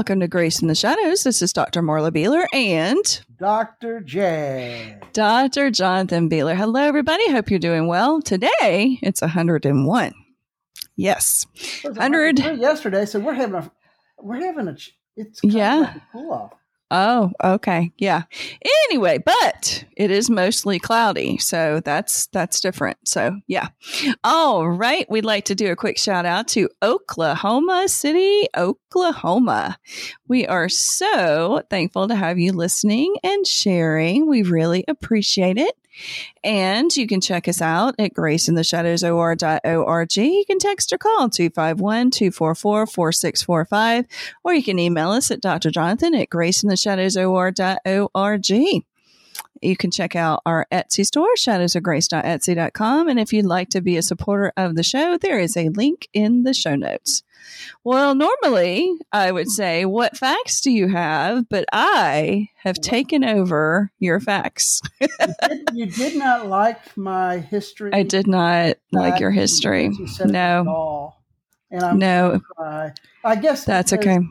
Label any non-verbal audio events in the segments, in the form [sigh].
Welcome to Grace in the Shadows. This is Dr. Marla Beeler and Dr. J. Dr. Jonathan Beeler. Hello, everybody. Hope you're doing well. Today, it's 101. Yes. It 100. yesterday, so we're having a we're having a it's kind of Yeah. cool off. Oh, okay. Yeah. Anyway, but it is mostly cloudy, so that's that's different. So, yeah. All right, we'd like to do a quick shout out to Oklahoma City, Oklahoma. We are so thankful to have you listening and sharing. We really appreciate it. And you can check us out at graceintheshadowsor.org. You can text or call 251 244 4645, or you can email us at drjonathan at graceintheshadowsor.org. You can check out our Etsy store, shadowsofgrace.etsy.com. And if you'd like to be a supporter of the show, there is a link in the show notes. Well, normally I would say, What facts do you have? But I have taken over your facts. [laughs] You did, you did not like my history. I did not like your history. No. and I'm No. I guess that's because, okay.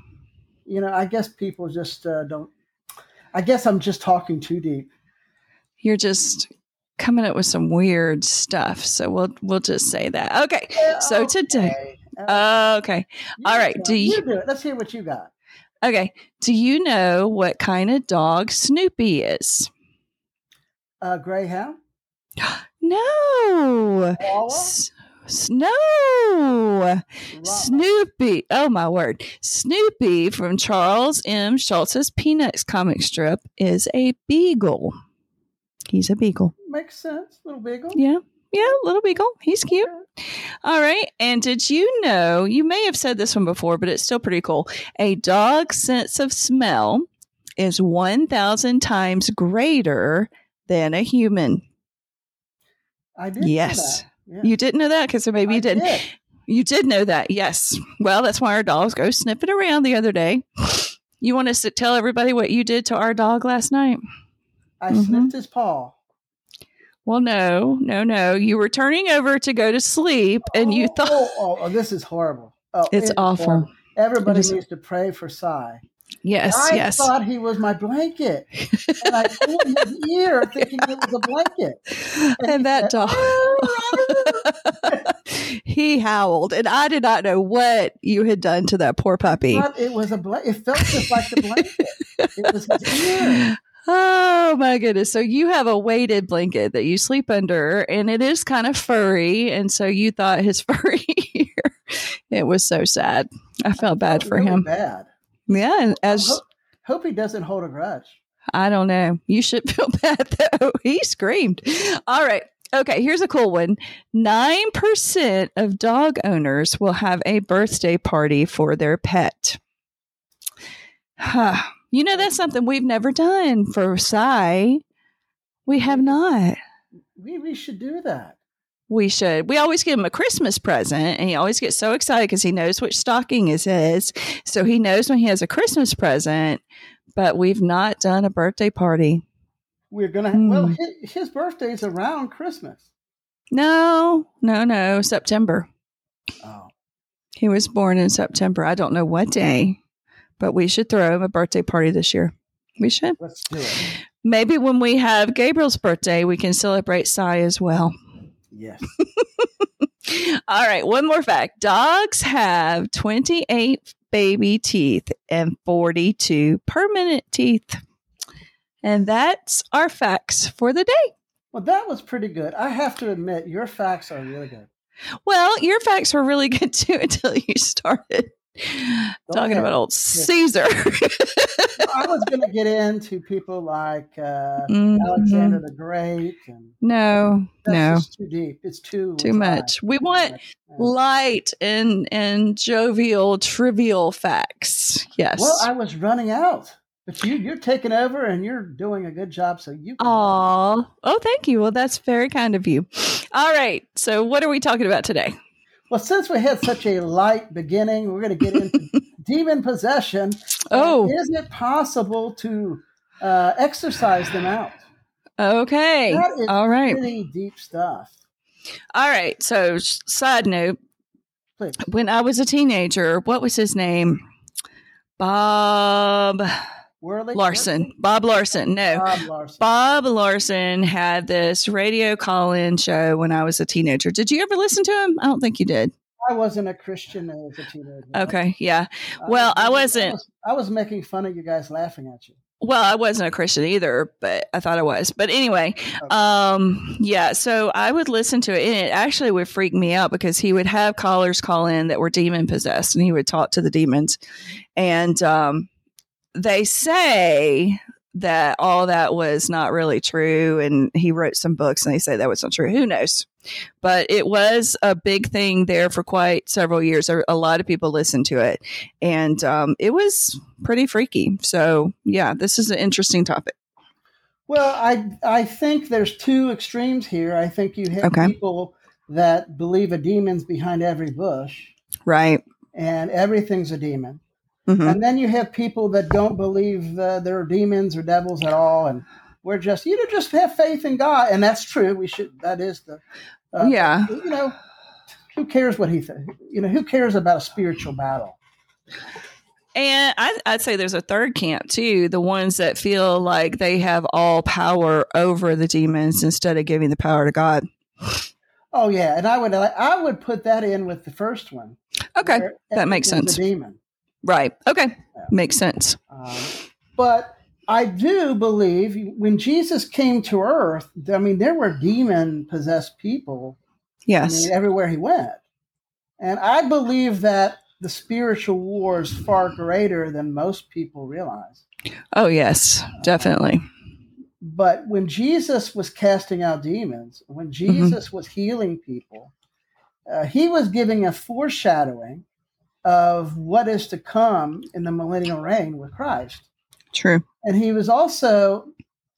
You know, I guess people just uh, don't. I guess I'm just talking too deep. You're just coming up with some weird stuff. So we'll we'll just say that. Okay. So today- Okay. Uh, Okay. all right, do you- you do it? Let's hear what you got. Okay. Do you know what kind of dog Snoopy is? Uh, Greyhound. [gasps] No. Koala? S- s- no. Snoopy. Oh my word. Snoopy from Charles M. Schulz's Peanuts comic strip is a beagle. He's a beagle. Makes sense. Little beagle. Yeah. Yeah, little beagle. He's cute. Okay. All right. And did you know, you may have said this one before, but it's still pretty cool. A dog's sense of smell is 1,000 times greater than a human. I did. know Yes. that. Yeah. You didn't know that because maybe you didn't. did. You did know that. Yes. Well, that's why our dogs go sniffing around the other day. You want us to tell everybody what you did to our dog last night? I Mhm. sniffed his paw. Well, no, no, no. You were turning over to go to sleep and you Oh, thought Oh, oh, oh, this is horrible. Oh, it's it awful. horrible. Everybody is- needs to pray for Cy. Yes, I yes. I thought he was my blanket, and I pulled his ear [laughs] thinking it was a blanket. he and that said, dog. [laughs] he howled, and I did not know what you had done to that poor puppy. But it was a blanket. It felt just like the blanket. It was his ear. Oh my goodness. So you have a weighted blanket that you sleep under and it is kind of furry. And so you thought his [laughs] furry ear. It was so sad. I felt bad for Really him. Bad. Yeah. As hope, hope he doesn't hold a grudge. I don't know. You should [laughs] feel bad though. He screamed. All right. Okay, here's a cool one. 9% of dog owners will have a birthday party for their pet. [sighs] Huh. You know, that's something we've never done for Cy. We have not. We, we should do that. We should. We always give him a Christmas present, and he always gets so excited because he knows which stocking is his. So he knows when he has a Christmas present, but we've not done a birthday party. We're gonna. Hmm. Well, his, his birthday is around Christmas. No, no, no. September. Oh, He was born in September. I don't know what day, but we should throw him a birthday party this year. We should. let's do it. Maybe when we have Gabriel's birthday, we can celebrate Cy as well. Yes. [laughs] All right, one more fact. Dogs have 28 baby teeth and 42 permanent teeth. And that's our facts for the day. Well, that was pretty good. I have to admit, your facts are really good. Well, your facts were really [laughs] good too until you started talking ahead. about old Caesar. [laughs] [laughs] I was going to get into people like uh, Mhm. Alexander the Great, and No, no, too deep. It's too too much. We want Yeah. light and and jovial, trivial facts. Yes. Well, I was running out, but you you're taking over and you're doing a good job. So you. can- Aw. Oh, thank you. Well, that's very kind of you. All right. So, what are we talking about today? Well, since we had such a light beginning, we're going to get into [laughs] demon possession. Oh. is it possible to uh, exorcise them out? Okay. That is All right. pretty deep stuff. All right. So, side note Please. when I was a teenager, what was his name? Bob Worley? Larson. Bob Larson. No. Bob Larson. Bob Larson had this radio call in show when I was a teenager. Did you ever listen to him? I don't think you did. I wasn't a Christian as a teenager. Okay. Yeah. Well, I was- wasn't- I was, I was making fun of you guys laughing at you. Well, I wasn't a Christian either, but I thought I was. But anyway, Okay. um, yeah, so I would listen to it and it actually would freak me out because he would have callers call in that were demon possessed and he would talk to the demons. And um they say that all that was not really true and he wrote some books and they say that was not true. Who knows? But it was a big thing there for quite several years. A lot of people listened to it and um, it was pretty freaky. So, yeah, this is an interesting topic. Well, I I think there's two extremes here. I think you have Okay. people that believe a demon's behind every bush Right. and everything's a demon. Hmm And then you have people that don't believe uh, there are demons or devils at all, and we're just you know just have faith in God, and that's true. We should that is the uh, yeah. You know, who cares what he th- you know who cares about a spiritual battle? And I, I'd say there's a third camp too the ones that feel like they have all power over the demons instead of giving the power to God. Oh yeah, and I would I would put that in with the first one. Okay. that makes sense. Demon. Right. Okay. Yeah. Makes sense. Um, but I do believe when Jesus came to earth, I mean, there were demon possessed people I Yes. mean, everywhere he went. And I believe that the spiritual war is far greater than most people realize. Oh, yes. Definitely. But when Jesus was casting out demons, when Jesus was healing people, uh, he was giving a foreshadowing of what is to come in the millennial reign with Christ. True. And he was also,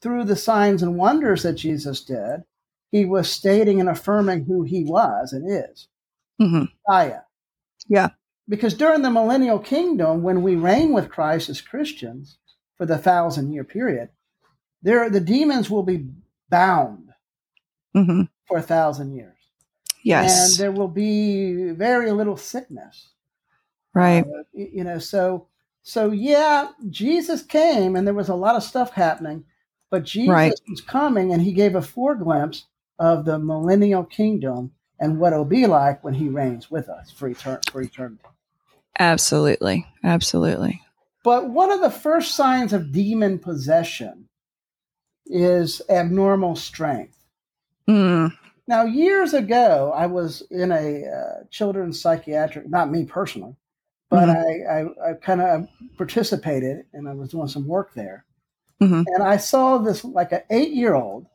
through the signs and wonders that Jesus did, he was stating and affirming who he was and is hmm Yeah. Because during the millennial kingdom, when we reign with Christ as Christians for the thousand year period, there the demons will be bound hmm for a thousand years. Yes. And there will be very little sickness. Right. Uh, you know, so so yeah, Jesus came and there was a lot of stuff happening, but Jesus Right. was coming and he gave a foreglimpse of the millennial kingdom and what it'll be like when he reigns with us for, etern- for eternity. Absolutely. Absolutely. But one of the first signs of demon possession is abnormal strength. Mm. Now, years ago, I was in a uh, children's psychiatric, not me personally, but I, I, I kind of participated and I was doing some work there. Mhm. And I saw this like an eight year old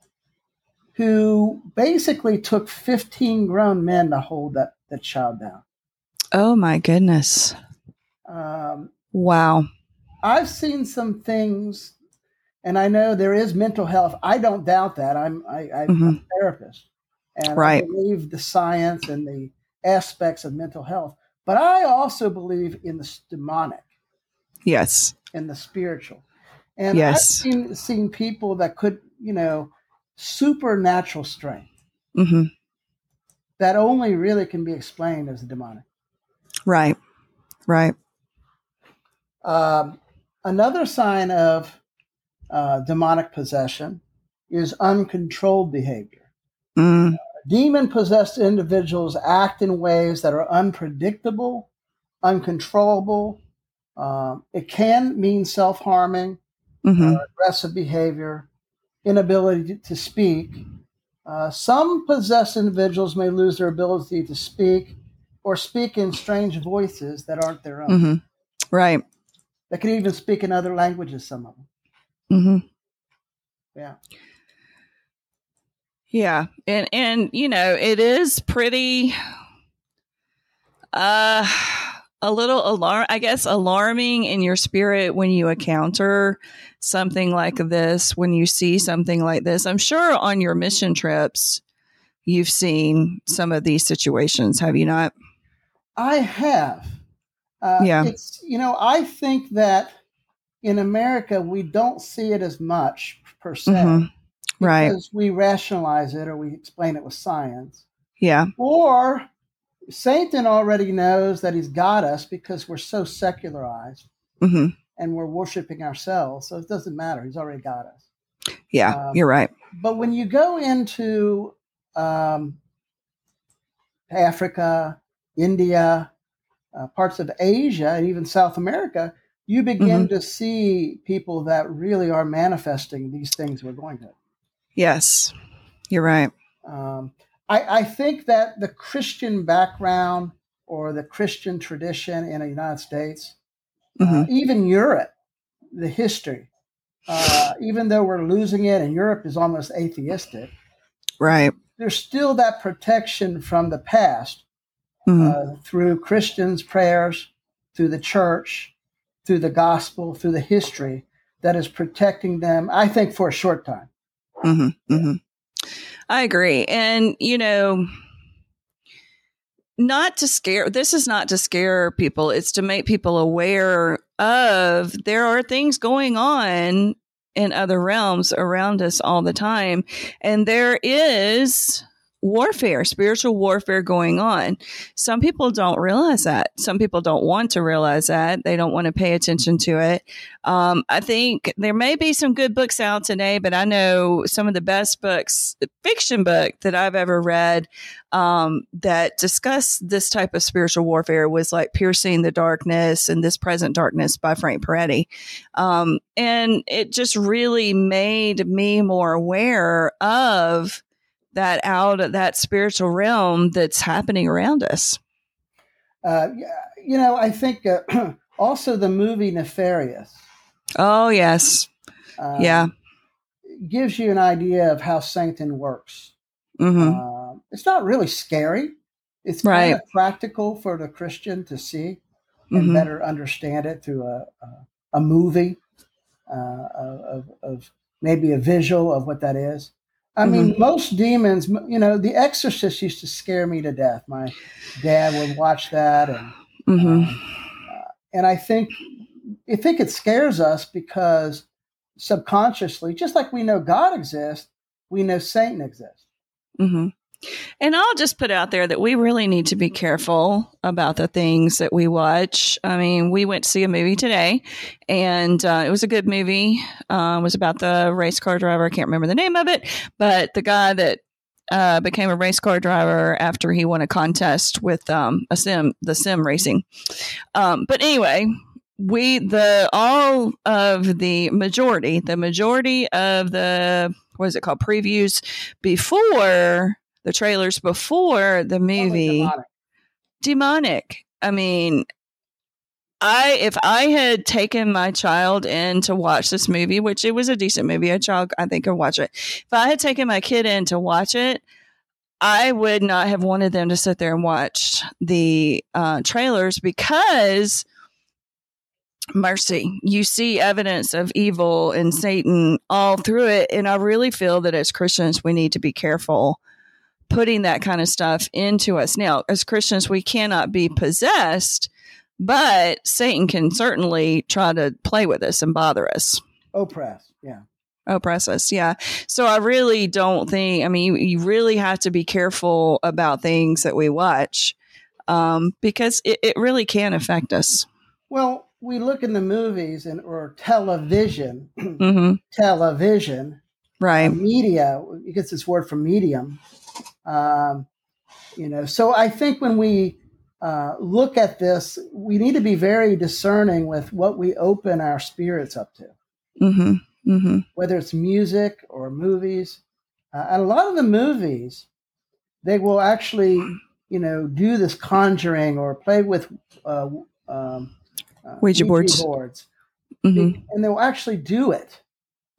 who basically took 15 grown men to hold that, that child down. Oh, my goodness. Um, Wow. I've seen some things, and I know there is mental health. I don't doubt that. I'm I, I'm Mhm. a therapist, and Right. I believe the science and the aspects of mental health. But I also believe in the demonic Yes. and the spiritual. And Yes. I've seen, seen people that could, you know, supernatural strength hmm that only really can be explained as demonic. Right. Right. Um, another sign of uh, demonic possession is uncontrolled behavior. Mm. Demon possessed individuals act in ways that are unpredictable, uncontrollable. Um, it can mean self harming, hmm aggressive behavior, inability to speak. Uh, some possessed individuals may lose their ability to speak or speak in strange voices that aren't their own. hmm Right. They can even speak in other languages, some of them. hmm Yeah. Yeah, and and you know it is pretty, uh, a little alarm. I guess alarming in your spirit when you encounter something like this. When you see something like this, I'm sure on your mission trips, you've seen some of these situations. Have you not? I have. Uh, Yeah. It's, you know, I think that in America, we don't see it as much per se. Mhm. Right. Because we rationalize it or we explain it with science. Yeah. Or Satan already knows that he's got us because we're so secularized. hmm and we're worshiping ourselves. So it doesn't matter. He's already got us. Yeah, Um, you're right. But when you go into um, Africa, India, uh, parts of Asia, and even South America, you begin to see people that really are manifesting these things we're going to. Yes, you're right. Um, I, I think that the Christian background or the Christian tradition in the United States, hmm uh, even Europe, the history, uh, even though we're losing it and Europe is almost atheistic, Right. there's still that protection from the past hmm uh, through Christians' prayers, through the church, through the gospel, through the history that is protecting them, I think, for a short time. Hmm hmm I agree. And, you know, not to scare, this is not to scare people, it's to make people aware of there are things going on in other realms around us all the time. And there is warfare, spiritual warfare going on. Some people don't realize that. Some people don't want to realize that. They don't want to pay attention to it. Um, I think there may be some good books out today, but I know some of the best books, fiction book that I've ever read um, that discuss this type of spiritual warfare was like Piercing the Darkness and This Present Darkness by Frank Peretti. Um, and it just really made me more aware of that out of that spiritual realm that's happening around us. Uh, you know, I think uh, [clears throat] also the movie Nefarious. Oh, yes. um, Yeah. Gives you an idea of how Satan works. hmm Uh, it's not really scary. It's Right. kind of practical for the Christian to see and hmm better understand it through a, a, a movie uh, of, of maybe a visual of what that is. I mean, most demons, you know, The Exorcist used to scare me to death. My dad would watch that, and hmm um, uh, and I think I think it scares us because subconsciously, just like we know God exists, we know Satan exists. hmm And I'll just put out there that we really need to be careful about the things that we watch. I mean, we went to see a movie today, and uh, it was a good movie. Uh, it was about the race car driver. I can't remember the name of it, but the guy that uh, became a race car driver after he won a contest with um, a sim, the sim racing. Um, but anyway, we the all of the majority, the majority of the what is it called previews before the trailers before the Totally movie demonic. demonic. I mean, I if I had taken my child in to watch this movie, which it was a decent movie, a child I think could watch it. If I had taken my kid in to watch it, I would not have wanted them to sit there and watch the uh, trailers because mercy you see evidence of evil and satan all through it and i really feel that as christians we need to be careful putting that kind of stuff into us now as christians we cannot be possessed but satan can certainly try to play with us and bother us Oppress. Yeah. oppress us yeah so i really don't think i mean you, you really have to be careful about things that we watch um, because it, it really can affect us Well, we look in the movies and or television, hmm [clears throat] television, right media. It gets this word from medium. Um, you know, so I think when we uh, look at this, we need to be very discerning with what we open our spirits up to, hmm hmm whether it's music or movies. Uh, and a lot of the movies, they will actually, you know, do this conjuring or play with uh, um, uh, Ouija boards. boards. hmm and they'll actually do it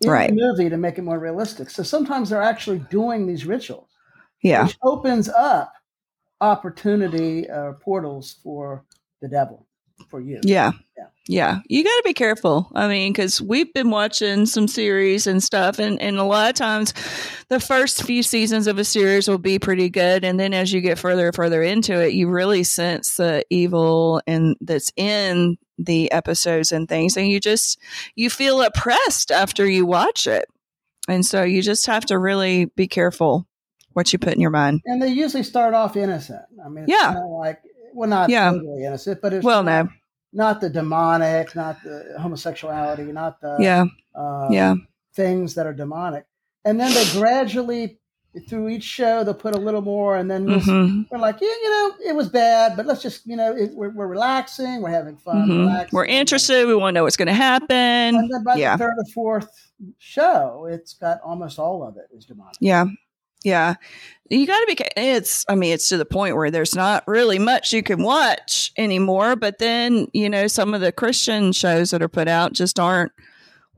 in Right. the movie to make it more realistic. So sometimes they're actually doing these rituals, yeah which opens up opportunity uh, portals for the devil, for you. Yeah. Yeah. Yeah. You got to be careful. I mean, because we've been watching some series and stuff, and, and a lot of times the first few seasons of a series will be pretty good. And then as you get further and further into it, you really sense the evil and that's in the episodes and things. And you just, you feel oppressed after you watch it. And so you just have to really be careful what you put in your mind. And they usually start off innocent. I mean, it's Yeah. like, well, not Yeah. totally innocent, but it's Well, no. not the demonic, not the homosexuality, not the yeah, um, yeah, things that are demonic. And then they gradually, through each show, they'll put a little more, and then we'll, hmm we're like, yeah, you know, it was bad, but let's just, you know, it, we're, we're relaxing, we're having fun, hmm relaxing. We're interested. We want to know what's going to happen. And then by Yeah. the third or fourth show, it's got almost all of it is demonic. Yeah. Yeah. You got to be, it's, I mean, it's to the point where there's not really much you can watch anymore. But then, you know, some of the Christian shows that are put out just aren't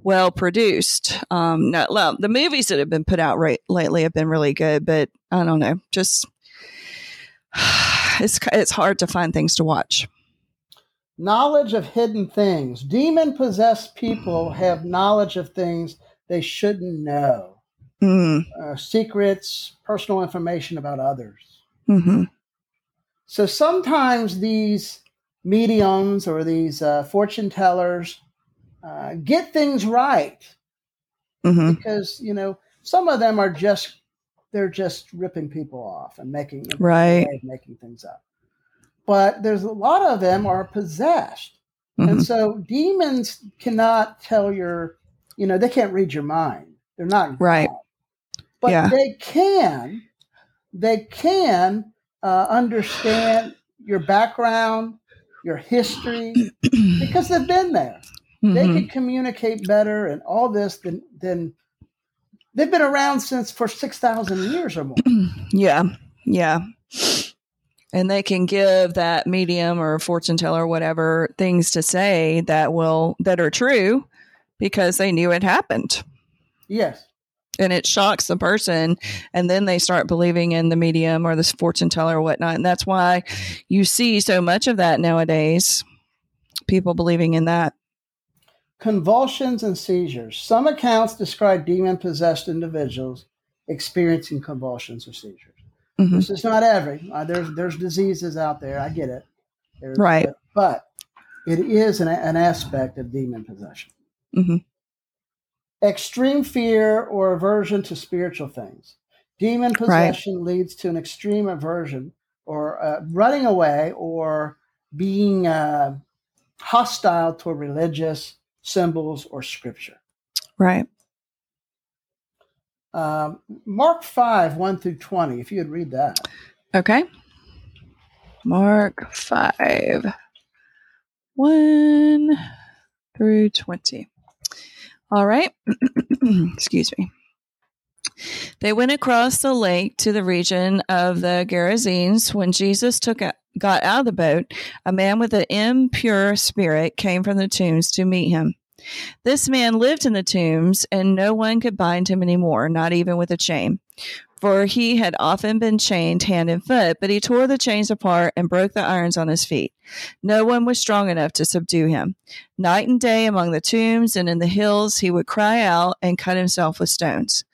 well produced. Um, not, well, the movies that have been put out right, lately have been really good, but I don't know, just, [sighs] it's, it's hard to find things to watch. Knowledge of hidden things. Demon possessed people have knowledge of things they shouldn't know. Mm, Uh, secrets, personal information about others. hmm So sometimes these mediums or these uh, fortune tellers uh, get things right hmm because you know some of them are just they're just ripping people off and making Right. making things up. But there's a lot of them are possessed, hmm and so demons cannot tell your you know they can't read your mind. They're not Right. God. But Yeah. they can they can uh, understand your background, your history, because they've been there. They Mhm. can communicate better and all this than than they've been around since for six thousand years or more. [clears throat] Yeah, yeah. And they can give that medium or fortune teller or whatever things to say that will that are true because they knew it happened. Yes. And it shocks the person and then they start believing in the medium or the fortune teller or whatnot. And that's why you see so much of that nowadays. People believing in that. Convulsions and seizures. Some accounts describe demon possessed individuals experiencing convulsions or seizures. Mhm. This is not every. Uh, there's there's diseases out there. I get it. There's- Right. But, but it is an, an aspect of demon possession. Mhm. Extreme fear or aversion to spiritual things. Demon possession leads to an extreme aversion or uh, running away or being uh, hostile toward religious symbols or scripture. Right. Um, Mark 5, 1 through 20, if you would read that. Okay. Mark 5, 1 through 20. All right. [clears throat] Excuse me. They went across the lake to the region of the Gerasenes. When Jesus took a, got out of the boat, a man with an impure spirit came from the tombs to meet him. This man lived in the tombs, and no one could bind him anymore, not even with a chain for he had often been chained hand and foot, but he tore the chains apart and broke the irons on his feet. No one was strong enough to subdue him. Night and day among the tombs and in the hills, he would cry out and cut himself with stones.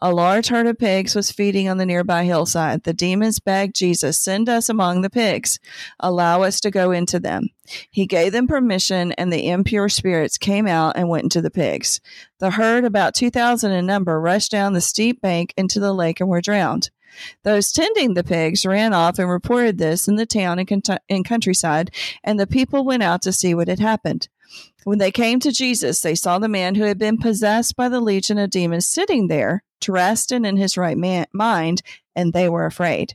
A large herd of pigs was feeding on the nearby hillside. The demons begged Jesus, Send us among the pigs. Allow us to go into them. He gave them permission, and the impure spirits came out and went into the pigs. The herd, about 2,000 in number, rushed down the steep bank into the lake and were drowned. Those tending the pigs ran off and reported this in the town and, cont- and countryside, and the people went out to see what had happened. When they came to Jesus, they saw the man who had been possessed by the legion of demons sitting there, dressed and in his right man- mind, and they were afraid.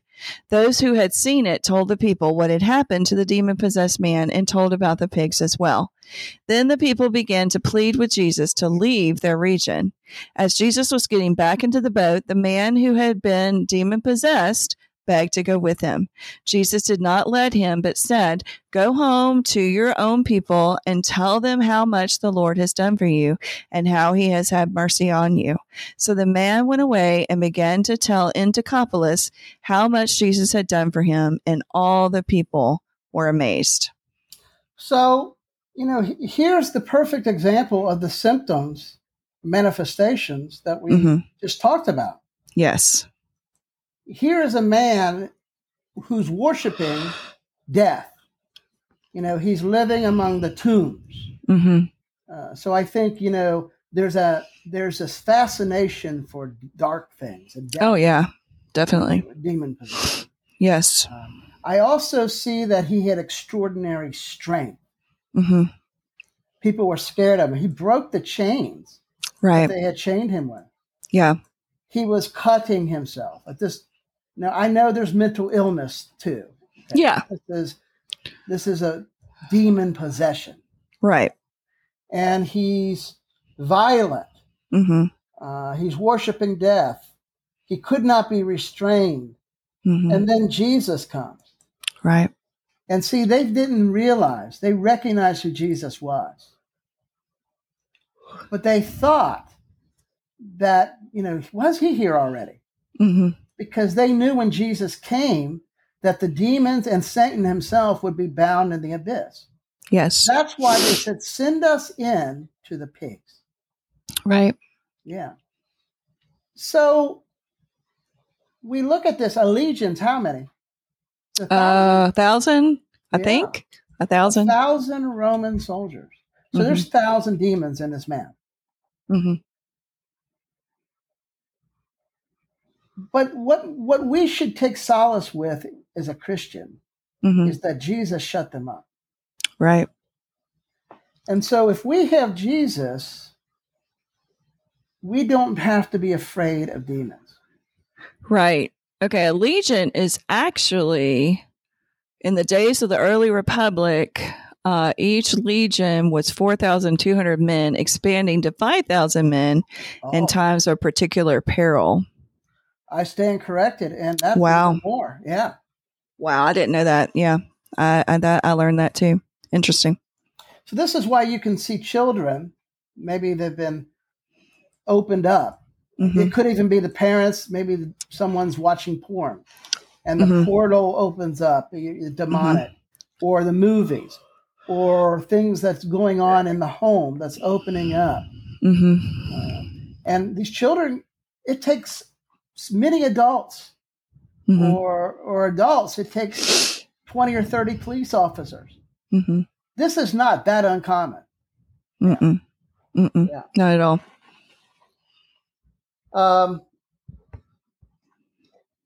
Those who had seen it told the people what had happened to the demon possessed man and told about the pigs as well. Then the people began to plead with Jesus to leave their region. As Jesus was getting back into the boat, the man who had been demon possessed begged to go with him. Jesus did not let him, but said, Go home to your own people and tell them how much the Lord has done for you and how he has had mercy on you. So the man went away and began to tell in Decapolis how much Jesus had done for him, and all the people were amazed. So, you know, here's the perfect example of the symptoms manifestations that we hmm just talked about. Yes. Here is a man who's worshiping death. You know, he's living among the tombs. hmm Uh, so I think you know there's a there's this fascination for dark things Oh yeah, definitely. demon possession. Yes. Um, I also see that he had extraordinary strength. hmm People were scared of him. He broke the chains Right. that they had chained him with. Yeah. He was cutting himself. At this, now I know there's mental illness too. Yeah. This is this is a demon possession, Right. and he's violent. hmm Uh, he's worshiping death. He could not be restrained. hmm And then Jesus comes. Right. And see, they didn't realize, they recognized who Jesus was. But they thought that, you know, was he here already? hmm Because they knew when Jesus came that the demons and Satan himself would be bound in the abyss. Yes. That's why they said, send us in to the pigs. Right. Yeah. So we look at this allegiance, how many? A Uh, thousand. I Yeah. think a thousand. A thousand Roman soldiers. So Mhm. there's thousand demons in this man. hmm But what what we should take solace with as a Christian hmm is that Jesus shut them up. Right. And so if we have Jesus, we don't have to be afraid of demons. Right. Okay. A legion is actually in the days of the early republic. Uh, each legion was 4,200 men, expanding to 5,000 men in Oh, times of particular peril. I stand corrected, and that's Wow. more. Yeah. Wow. I didn't know that. Yeah. I, I, that, I learned that too. Interesting. So this is why you can see children, maybe they've been opened up. hmm It could even be the parents, maybe someone's watching porn and the Mhm. portal opens up, y- demonic, or the movies, or things that's going on in the home that's opening up. hmm And these children, it takes many adults hmm or, or adults, it takes 20 or 30 police officers. hmm This is not that uncommon. Mm-mm. Mm-mm. Yeah. Not at all. Um,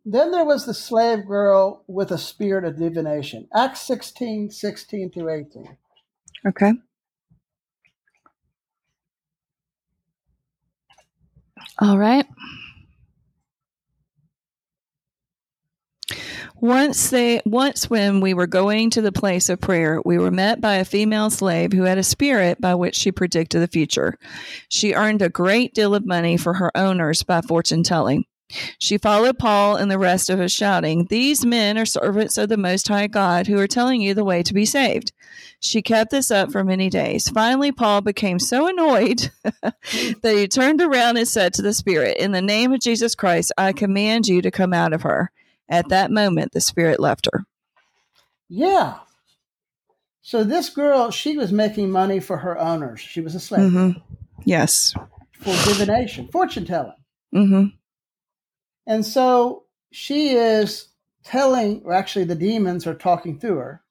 then there was the slave girl with a spirit of divination. Acts 16, 16 through 18. Okay. All right. Once they once when we were going to the place of prayer, we were met by a female slave who had a spirit by which she predicted the future. She earned a great deal of money for her owners by fortune telling. She followed Paul and the rest of us, shouting, These men are servants of the Most High God who are telling you the way to be saved. She kept this up for many days. Finally, Paul became so annoyed [laughs] that he turned around and said to the Spirit, In the name of Jesus Christ, I command you to come out of her. At that moment, the Spirit left her. Yeah. So this girl, she was making money for her owners. She was a slave hmm Yes. for divination, fortune telling. hmm And so she is telling, or actually, the demons are talking through her.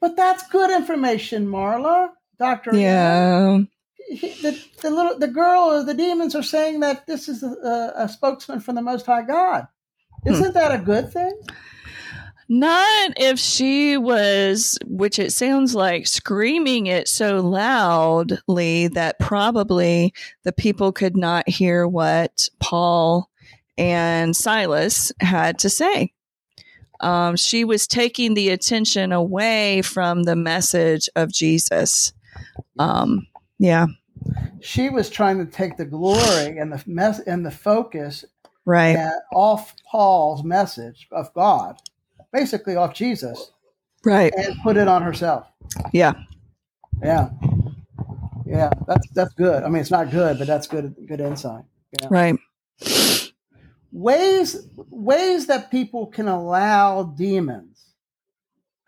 But that's good information, Marla, Doctor. Yeah. He, the, the little the girl or the demons are saying that this is a, a spokesman from the Most High God. Isn't that a good thing? Not if she was, which it sounds like, screaming it so loudly that probably the people could not hear what Paul and Silas had to say. Um, she was taking the attention away from the message of Jesus. Um, yeah, She was trying to take the glory and the mess and the focus right. off Paul's message of God, basically off Jesus, Right. and put it on herself. Yeah. Yeah, yeah, that's that's good. I mean, it's not good, but that's good good insight. Yeah. Right. Ways ways that people can allow demons.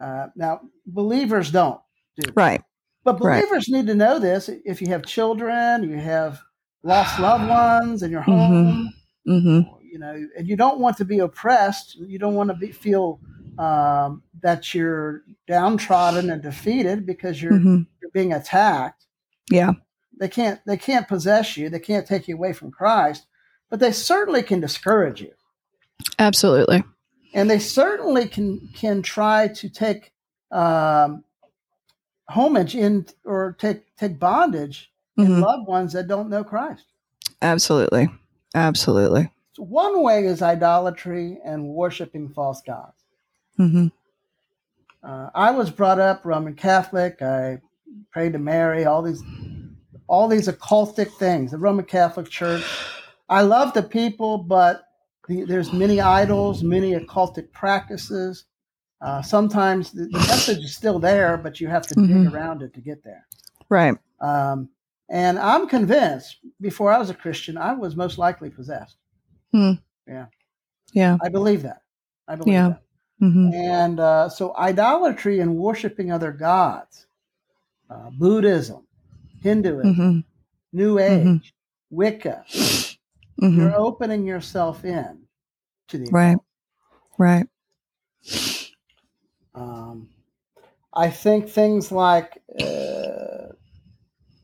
Uh, now, believers don't, do Right. But Right. believers need to know this. If you have children, you have lost loved ones in your Mhm. home, hmm you know, and you don't want to be oppressed. You don't want to be, feel um, that you're downtrodden and defeated because you're, hmm you're being attacked. Yeah. They can't they can't possess you. They can't take you away from Christ, but they certainly can discourage you. Absolutely. and they certainly can can try to take um, homage in or take take bondage in Mhm. loved ones that don't know Christ. Absolutely. Absolutely. So one way is idolatry and worshiping false gods. hmm Uh, I was brought up Roman Catholic. I prayed to Mary. All these all these occultic things. The Roman Catholic Church. I love the people, but the, there's many idols, many occultic practices. Uh, sometimes the, the message is still there, but you have to dig Mhm. around it to get there. Right. Um, and I'm convinced, before I was a Christian, I was most likely possessed. Yeah. Yeah. I believe that. I believe Yeah. that. hmm And uh, so, idolatry and worshiping other gods, uh, Buddhism, Hinduism, hmm New Age, Mhm. Wicca, hmm you're opening yourself in to the Right. Right. Um, I think things like, uh,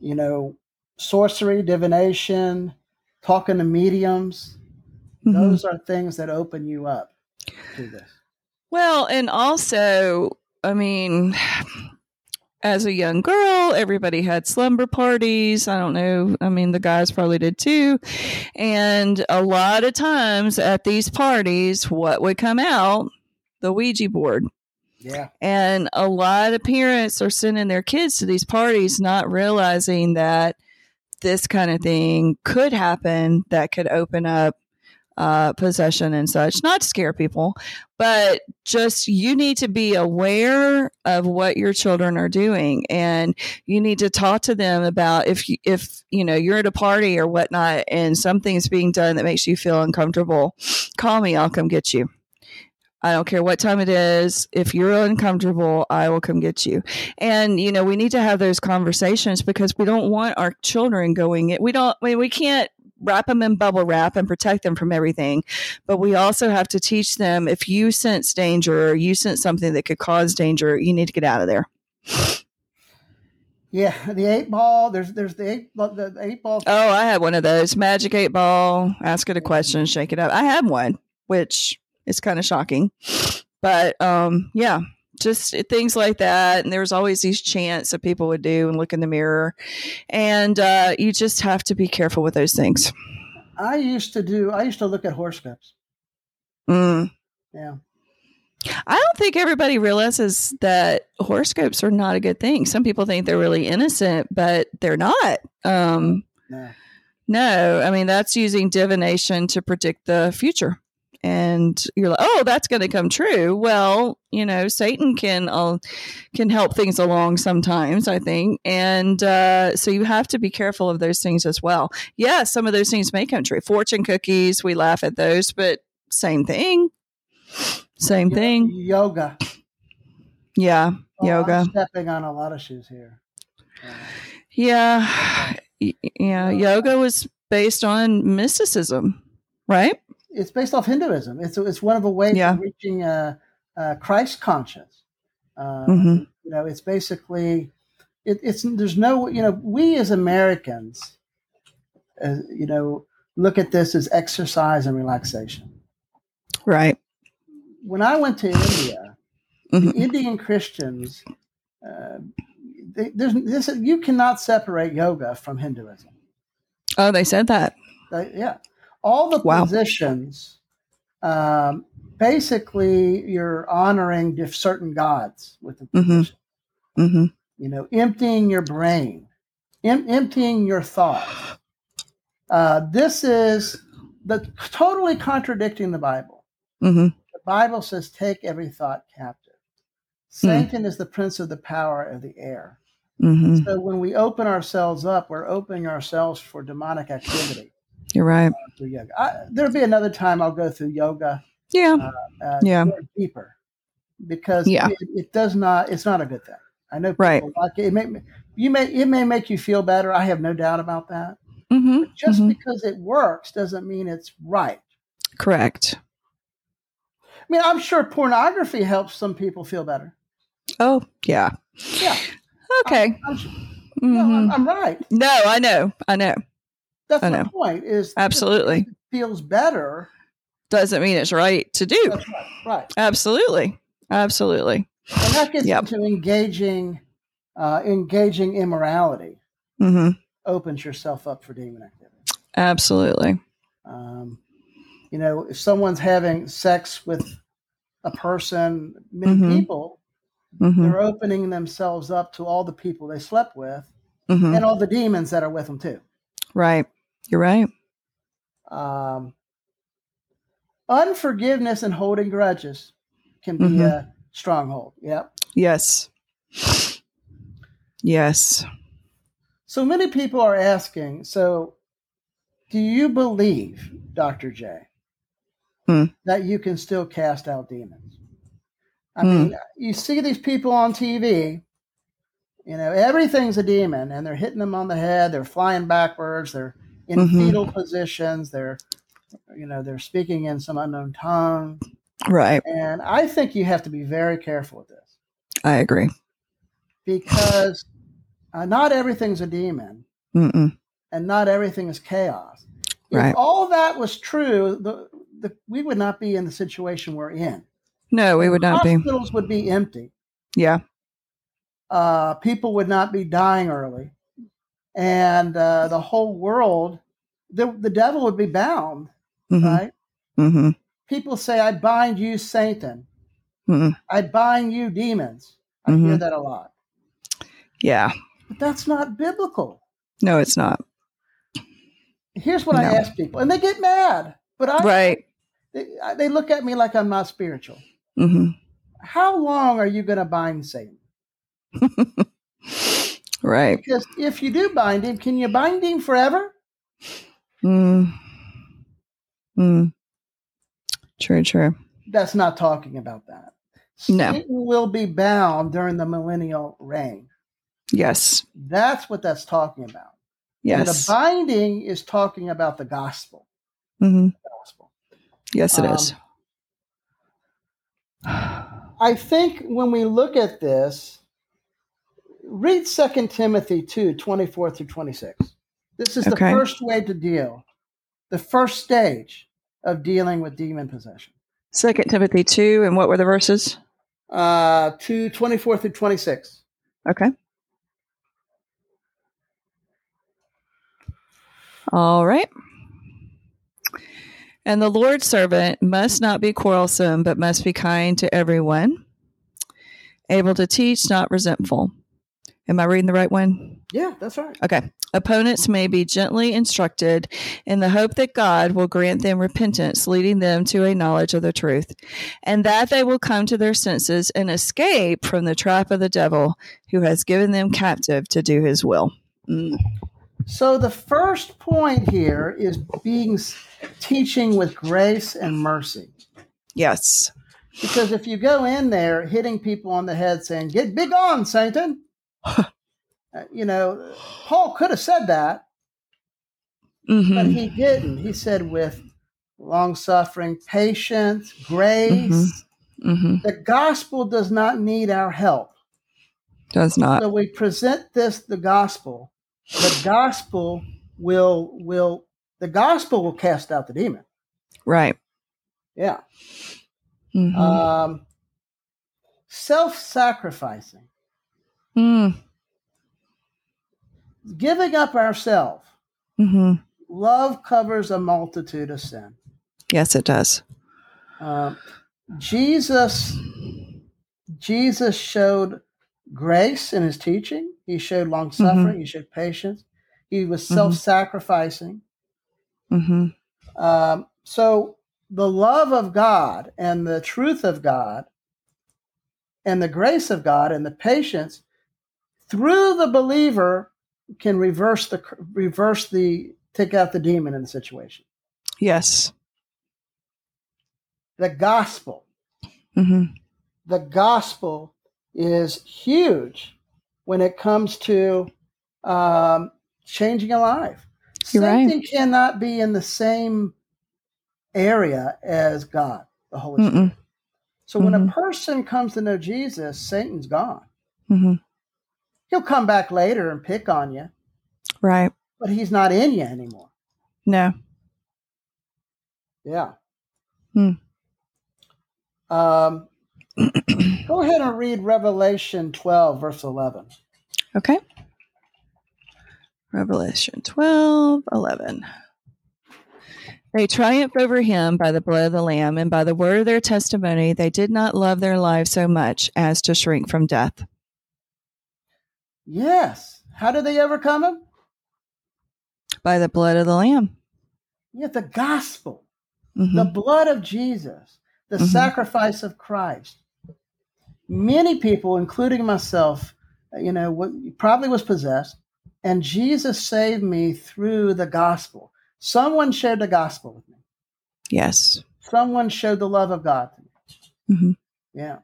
you know, sorcery, divination, talking to mediums, Mhm. those are things that open you up to this. Well, and also, I mean, as a young girl, everybody had slumber parties. I don't know. I mean, the guys probably did too. And a lot of times at these parties, what would come out? The Ouija board. Yeah. And a lot of parents are sending their kids to these parties not realizing that this kind of thing could happen that could open up uh, possession and such. Not to scare people, but just you need to be aware of what your children are doing and you need to talk to them about if you, if you know you're at a party or whatnot and something's being done that makes you feel uncomfortable call me i'll come get you I don't care what time it is. If you're uncomfortable, I will come get you. And you know, we need to have those conversations because we don't want our children going it. We don't. I mean, we can't wrap them in bubble wrap and protect them from everything, but we also have to teach them if you sense danger or you sense something that could cause danger, you need to get out of there. Yeah. The eight ball, there's, there's the eight, the, the eight ball. Oh, I had one of those magic eight ball. Ask it a question, shake it up. I had one, which is kind of shocking, but um, yeah, just things like that. And there was always these chants that people would do and look in the mirror, and uh, you just have to be careful with those things. I used to do, I used to look at horoscopes. Mm. Yeah. I don't think everybody realizes that horoscopes are not a good thing. Some people think they're really innocent, but they're not. Um, No. No, I mean that's using divination to predict the future. And you're like, oh, that's going to come true. Well, you know, Satan can uh, can help things along sometimes, I think, and uh, so you have to be careful of those things as well. Yeah, some of those things may come true. Fortune cookies, we laugh at those, but same thing, same thing. Yoga. Yeah, Oh, Yoga. I'm stepping on a lot of shoes here. Uh, yeah, [sighs] yeah. Yoga was based on mysticism, right? It's based off Hinduism. It's it's one of the ways Yeah. of reaching a, a Christ conscience. Uh, hmm You know, it's basically it, it's there's no you know we as Americans, uh, you know, look at this as exercise and relaxation. Right. When I went to India, the Mhm. Indian Christians, uh, they, there's this you cannot separate yoga from Hinduism. Oh, they said that. They- yeah, all the Wow. positions, um, basically, you're honoring diff- certain gods with the Mhm. position. hmm You know, emptying your brain, em- emptying your thoughts. Uh, this is the totally contradicting the Bible. hmm The Bible says, "Take every thought captive." Hmm. Satan is the prince of the power of the air. hmm So when we open ourselves up, we're opening ourselves for demonic activity. You're right. through yoga. I, there'll be another time I'll go through yoga Yeah. uh, Yeah. deeper because Yeah. it, it does not. It's not a good thing. I know Right. like it. it may, you may it may make you feel better. I have no doubt about that. hmm Just Mhm. because it works doesn't mean it's right. Correct. I mean, I'm sure pornography helps some people feel better. Oh, yeah. Yeah, Okay. I'm, su- no. I'm, I'm right. No, I know. I know. That's I my know. point. Is Absolutely. feels better. Doesn't mean it's right to do. Right. Right. Absolutely. Absolutely. And that gets Yep. into engaging, uh, engaging immorality. hmm Opens yourself up for demon activity. Absolutely. Um, you know, if someone's having sex with a person, many Mhm. people, hmm they're opening themselves up to all the people they slept with hmm and all the demons that are with them too. Right. You're right. Um, unforgiveness and holding grudges can be Mhm. a stronghold. Yep. Yes. Yes. So many people are asking, so do you believe, Dr. J, Hmm. that you can still cast out demons? I Hmm. mean, you see these people on TV, you know, everything's a demon and they're hitting them on the head, they're flying backwards, they're in Mhm. fetal positions, they're, you know, they're speaking in some unknown tongue. Right. And I think you have to be very careful with this I agree. because uh, not everything's a demon. Mm-mm. and not everything is chaos. If Right. all that was true, the, the, we would not be in the situation we're in. No, we would not be. Hospitals would be empty. Yeah. Uh, people would not be dying early, and uh, the whole world, the the devil would be bound. hmm Right? hmm People say, "I bind you, Satan. hmm I bind you, demons." I hear Mhm. that a lot, Yeah. but that's not biblical. No, it's not. Here's what I ask people, and they get mad. But I, Right. they, they look at me like I'm not spiritual. hmm how long are you going to bind Satan? [laughs] Right. Because if you do bind him, can you bind him forever? Mm. Mm. True, true. That's not talking about that. No. Satan will be bound during the millennial reign. Yes. That's what that's talking about. And the binding is talking about the gospel. Mm-hmm. gospel. Yes, it Um, is. I think when we look at this, read 2 Timothy 2 24 through 26. This is the first way to deal, the first stage of dealing with demon possession. Second Timothy 2, and what were the verses? Uh, 2 24 through 26. Okay. All right. And the Lord's servant must not be quarrelsome, but must be kind to everyone, able to teach, not resentful. Am I reading the right one? Yeah, that's right. Okay. Opponents may be gently instructed in the hope that God will grant them repentance, leading them to a knowledge of the truth, and that they will come to their senses and escape from the trap of the devil who has given them captive to do his will. Mm. So the first point here is being teaching with grace and mercy. Yes. Because if you go in there hitting people on the head saying, Get big on, Satan, [laughs] you know, Paul could have said that, but hmm he didn't. He said with long suffering, patience, grace. hmm The gospel does not need our help. Does not. So we present this the gospel. The gospel will will the gospel will cast out the demon. Right. Yeah. hmm Um, self-sacrificing, mm giving up ourselves. hmm Love covers a multitude of sin. Yes, it does. Um, Jesus, Jesus showed grace in his teaching. He showed long suffering. He showed patience. He was Mhm. self-sacrificing. hmm Um, so the love of God and the truth of God and the grace of God and the patience through the believer can reverse the reverse the take out the demon in the situation. Yes. The gospel, hmm the gospel is huge when it comes to um, changing a life. You're right. Satan cannot be in the same area as God, the Holy Spirit. Mm-mm. So when a Mhm. person comes to know Jesus, Satan's gone. hmm He'll come back later and pick on you, Right. but he's not in you anymore. No. Yeah. Hmm. Um, [clears throat] go ahead and read Revelation 12, verse 11. Okay. Revelation 12, 11. They triumphed over him by the blood of the Lamb and by the word of their testimony. They did not love their lives so much as to shrink from death. Yes. How did they overcome him? By the blood of the Lamb. Yeah, the gospel, Mhm. the blood of Jesus, the Mhm. sacrifice of Christ. Many people, including myself, you know, probably was possessed, and Jesus saved me through the gospel. Someone shared the gospel with me. Yes. Someone showed the love of God to me. Mhm. Yeah.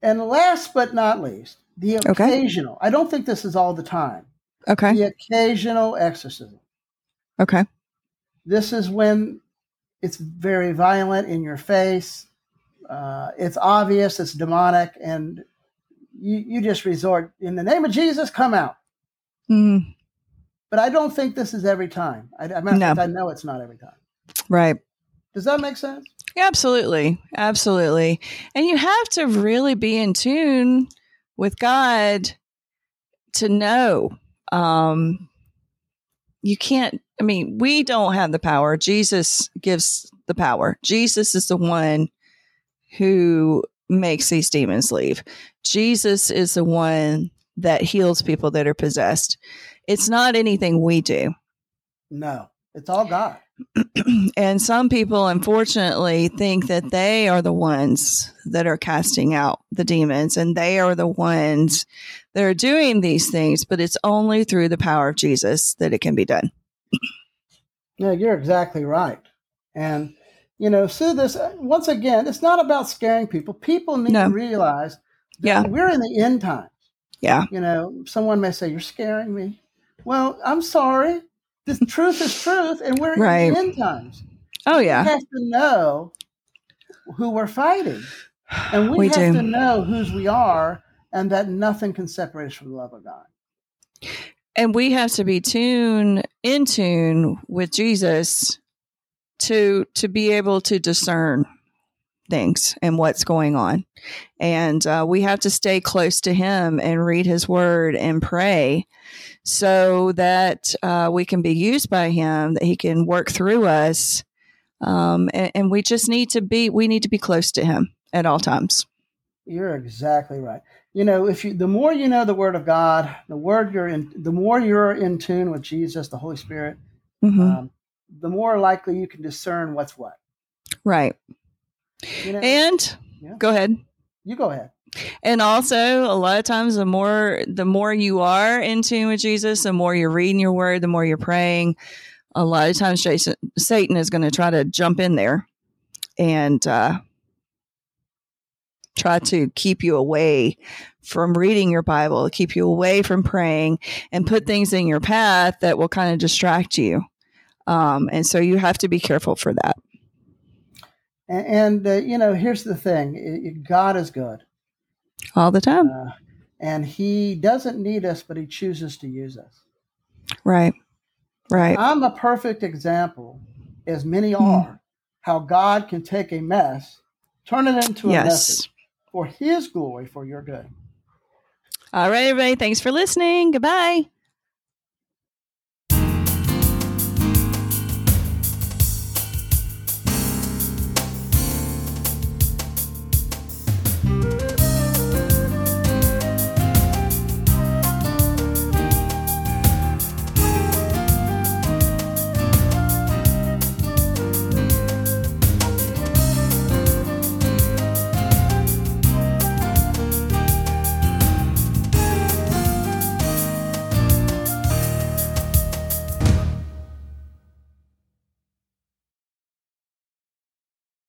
And last but not least, the Okay. occasional. I don't think this is all the time. Okay. The occasional exorcism. Okay. This is when it's very violent in your face. Uh, it's obvious, it's demonic, and you, you just resort, in the name of Jesus, come out. Mm, But I don't think this is every time. I, I, of No. I know it's not every time. right. Does that make sense? Absolutely. Absolutely. And you have to really be in tune with God to know. Um, you can't, I mean, we don't have the power. Jesus gives the power. Jesus is the one who makes these demons leave. Jesus is the one that heals people that are possessed. It's not anything we do. No, it's all God. And some people unfortunately think that they are the ones that are casting out the demons and they are the ones that are doing these things but it's only through the power of jesus that it can be done Yeah, you're exactly right. And, you know, Sue, this, uh, once again, it's not about scaring people. People need No. to realize that Yeah. we're in the end times. yeah You know, someone may say, You're scaring me. Well, I'm sorry. The truth is truth, and we're Right. in the end times. oh yeah, We have to know who we're fighting. And we, we have do to know whose we are, and that nothing can separate us from the love of God. and we have to be tuned in tune with jesus to to be able to discern things and what's going on and uh, we have to stay close to him and read his word and pray so that uh, we can be used by him that he can work through us um, and, and we just need to be we need to be close to him at all times You're exactly right. You know, if you the more you know the Word of God, the word you're in, the more you're in tune with Jesus, the Holy Spirit, Mhm. um, the more likely you can discern what's what. right You know, and Yeah. go ahead you go ahead. And also, a lot of times, the more the more you are in tune with Jesus, the more you're reading your word, the more you're praying. A lot of times, Jason, Satan is going to try to jump in there and uh, try to keep you away from reading your Bible, keep you away from praying, and put things in your path that will kind of distract you. Um, and so, you have to be careful for that. And, and uh, you know, here's the thing: God is good, all the time. uh, and He doesn't need us, but He chooses to use us. Right. Right. I'm a perfect example, as many Hmm. are, how God can take a mess, turn it into a yes. message for His glory, for your good. All right, everybody. Thanks for listening. Goodbye.